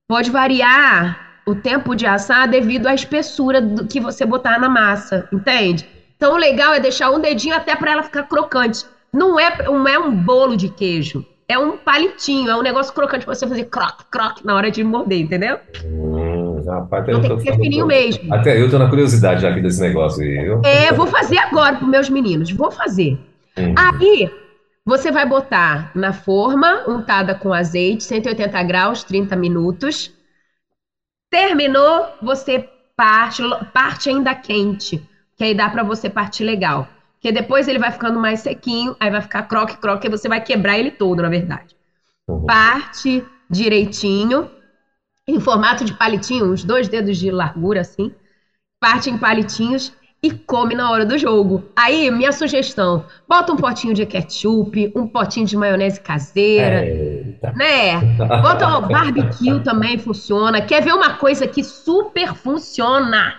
A: Pode variar o tempo de assar devido à espessura do que você botar na massa, entende? Então o legal é deixar um dedinho até para ela ficar crocante. Não é, não é um bolo de queijo, é um palitinho, é um negócio crocante para você fazer croc, croc na hora de morder, entendeu?
C: Hum, rapaz,
A: então tem que ser fininho mesmo.
C: Até eu tô na curiosidade já aqui desse negócio aí, viu?
A: É, vou fazer agora para meus meninos, vou fazer. Hum. Aí você vai botar na forma, untada com azeite, 180 graus, 30 minutos. Terminou, você parte, parte ainda quente, que aí dá para você partir legal. Porque depois ele vai ficando mais sequinho, aí vai ficar croque, croque, e você vai quebrar ele todo, na verdade. Uhum. Parte direitinho, em formato de palitinho, uns dois dedos de largura assim. Parte em palitinhos e come na hora do jogo. Aí, minha sugestão: bota um potinho de ketchup, um potinho de maionese caseira, Eita. né? Bota um barbecue também funciona. Quer ver uma coisa que super funciona?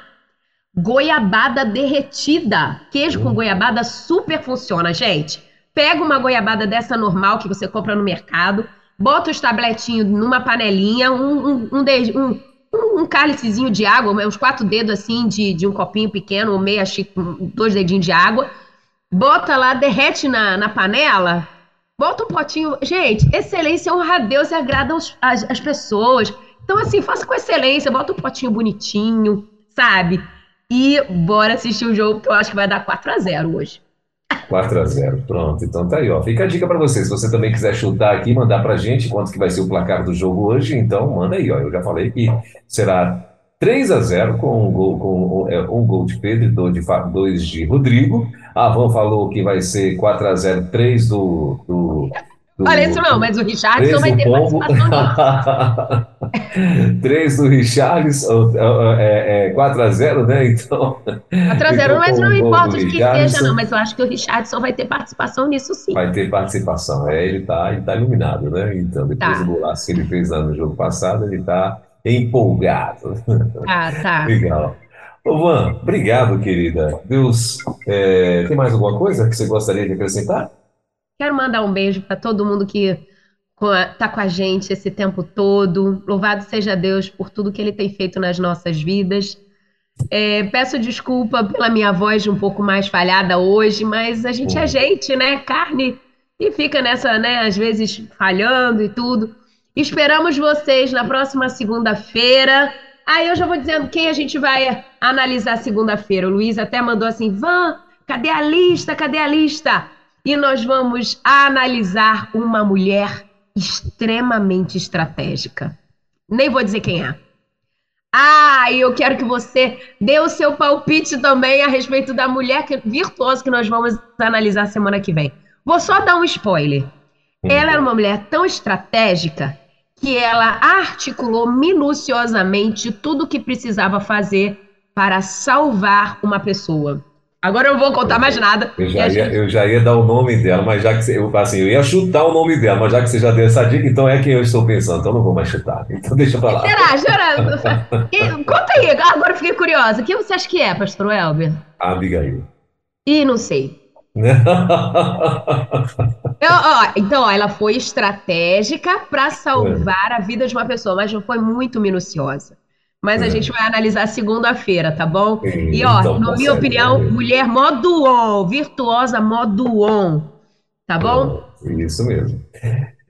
A: Goiabada derretida. Queijo hum. com goiabada super funciona, gente. Pega uma goiabada dessa normal que você compra no mercado, bota os tabletinhos numa panelinha, um, um, um, um um, um cálicezinho de água, uns quatro dedos assim de, de um copinho pequeno, ou meia dois dedinhos de água, bota lá, derrete na, na panela, bota um potinho. Gente, excelência honra a Deus e agrada as, as pessoas. Então, assim, faça com excelência, bota um potinho bonitinho, sabe? E bora assistir o jogo, que eu acho que vai dar 4 a 0 hoje.
C: 4 a 0 pronto. Então tá aí, ó. Fica a dica para você. Se você também quiser chutar aqui, mandar pra gente quanto que vai ser o placar do jogo hoje, então manda aí, ó. Eu já falei que será 3 a 0 com um gol, com, é, um gol de Pedro e dois de, Rodrigo. A Van falou que vai ser 4 a 0 3 do, do
A: do, Olha isso não, mas o Richardson vai ter pombo. participação
C: 3 do Richardson, é, é 4x0, né? Então.
A: 4x0, mas não importa o que seja, não. Mas eu acho que o Richardson vai ter participação nisso sim.
C: Vai ter participação. É, ele está ele tá iluminado, né? Então, depois tá. do golaço que ele fez lá no jogo passado, ele está empolgado.
A: Ah, tá.
C: Legal. Ô, Van, obrigado, querida. Deus. É, tem mais alguma coisa que você gostaria de acrescentar?
A: Quero mandar um beijo para todo mundo que está com a gente esse tempo todo. Louvado seja Deus por tudo que Ele tem feito nas nossas vidas. É, peço desculpa pela minha voz um pouco mais falhada hoje, mas a gente é gente, né? Carne e fica nessa, né? Às vezes falhando e tudo. Esperamos vocês na próxima segunda-feira. Aí eu já vou dizendo quem a gente vai analisar segunda-feira. O Luiz até mandou assim: Van, cadê a lista? Cadê a lista? E nós vamos analisar uma mulher extremamente estratégica. Nem vou dizer quem é. Ah, e eu quero que você dê o seu palpite também a respeito da mulher virtuosa que nós vamos analisar semana que vem. Vou só dar um spoiler. Ela era uma mulher tão estratégica que ela articulou minuciosamente tudo o que precisava fazer para salvar uma pessoa. Agora eu não vou contar mais nada.
C: Eu já, ia, gente... eu já ia dar o nome dela, mas já que você, eu, assim, eu ia chutar o nome dela, mas já que você já deu essa dica, então é quem eu estou pensando, então não vou mais chutar. Então deixa pra lá.
A: Será? Será? Conta aí, agora eu fiquei curiosa. Quem você acha que é, pastor Elber?
C: A Abigail.
A: Ih, não sei. eu, ó, então, ó, ela foi estratégica para salvar é. a vida de uma pessoa, mas não foi muito minuciosa. Mas a é. gente vai analisar segunda-feira, tá bom? E ó, então, na tá minha opinião, mulher modo on, virtuosa modo on, tá bom?
C: Isso mesmo.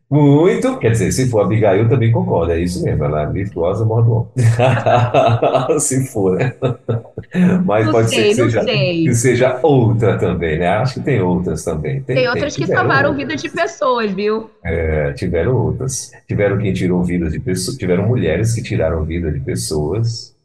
C: Muito, quer dizer, se for Abigail, também concordo, é isso mesmo, ela é virtuosa modo on. se for, né? Mas não pode sei, ser que seja, que seja, outra também, né? Acho que tem outras também.
A: Tem, tem outras tem, que salvaram outras. vida de pessoas, viu?
C: É, tiveram outras. Tiveram quem tirou vidas de pessoas, tiveram mulheres que tiraram vida de pessoas.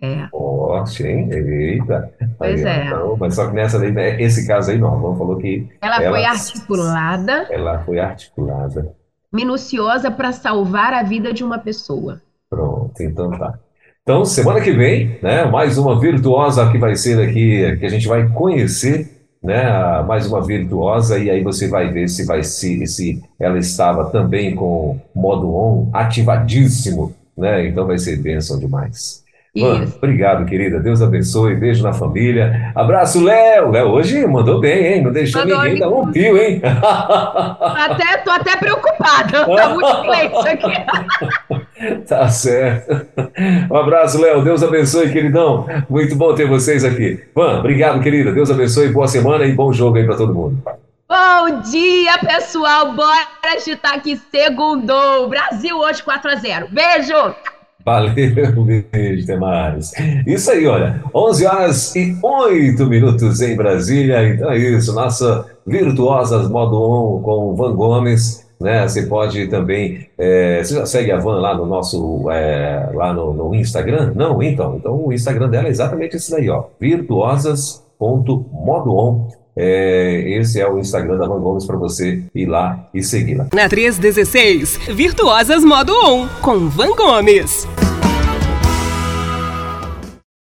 A: É.
C: Forte, hein? Eita.
A: Pois
C: aí,
A: é.
C: Então, mas só que nessa lei, né, esse caso aí, não, vamos falou que.
A: Ela, ela foi articulada.
C: Ela foi articulada.
A: Minuciosa para salvar a vida de uma pessoa.
C: Pronto, então tá. Então, semana que vem, né, mais uma virtuosa que vai ser aqui, que a gente vai conhecer, né, mais uma virtuosa, e aí você vai ver se, vai, se, se ela estava também com modo on ativadíssimo, né, então vai ser bênção demais. Mano, obrigado, querida. Deus abençoe. Beijo na família. Abraço, Léo. Léo hoje mandou bem, hein? Não deixou mandou ninguém dar um pio, hein?
A: Até, tô até preocupada. Tá muito silêncio aqui.
C: tá certo. Um abraço, Léo. Deus abençoe, queridão. Muito bom ter vocês aqui. Van, obrigado, querida. Deus abençoe. Boa semana e bom jogo aí para todo mundo.
A: Bom dia, pessoal. Bora agitar aqui. Segundou. Brasil hoje 4 a 0. Beijo.
C: Valeu, beijo, Temares. Isso aí, olha, 11 horas e 8 minutos em Brasília. Então é isso, nossa Virtuosas Modo On com Van Gomes. Né? Você pode também. É, você já segue a Van lá no nosso. É, lá no, no, Instagram? Não, então. Então o Instagram dela é exatamente esse daí, ó. Virtuosas.modoon. É, esse é o Instagram da Van Gomes para você ir lá e seguir lá.
B: Na 316, Virtuosas Modo On, com Van Gomes.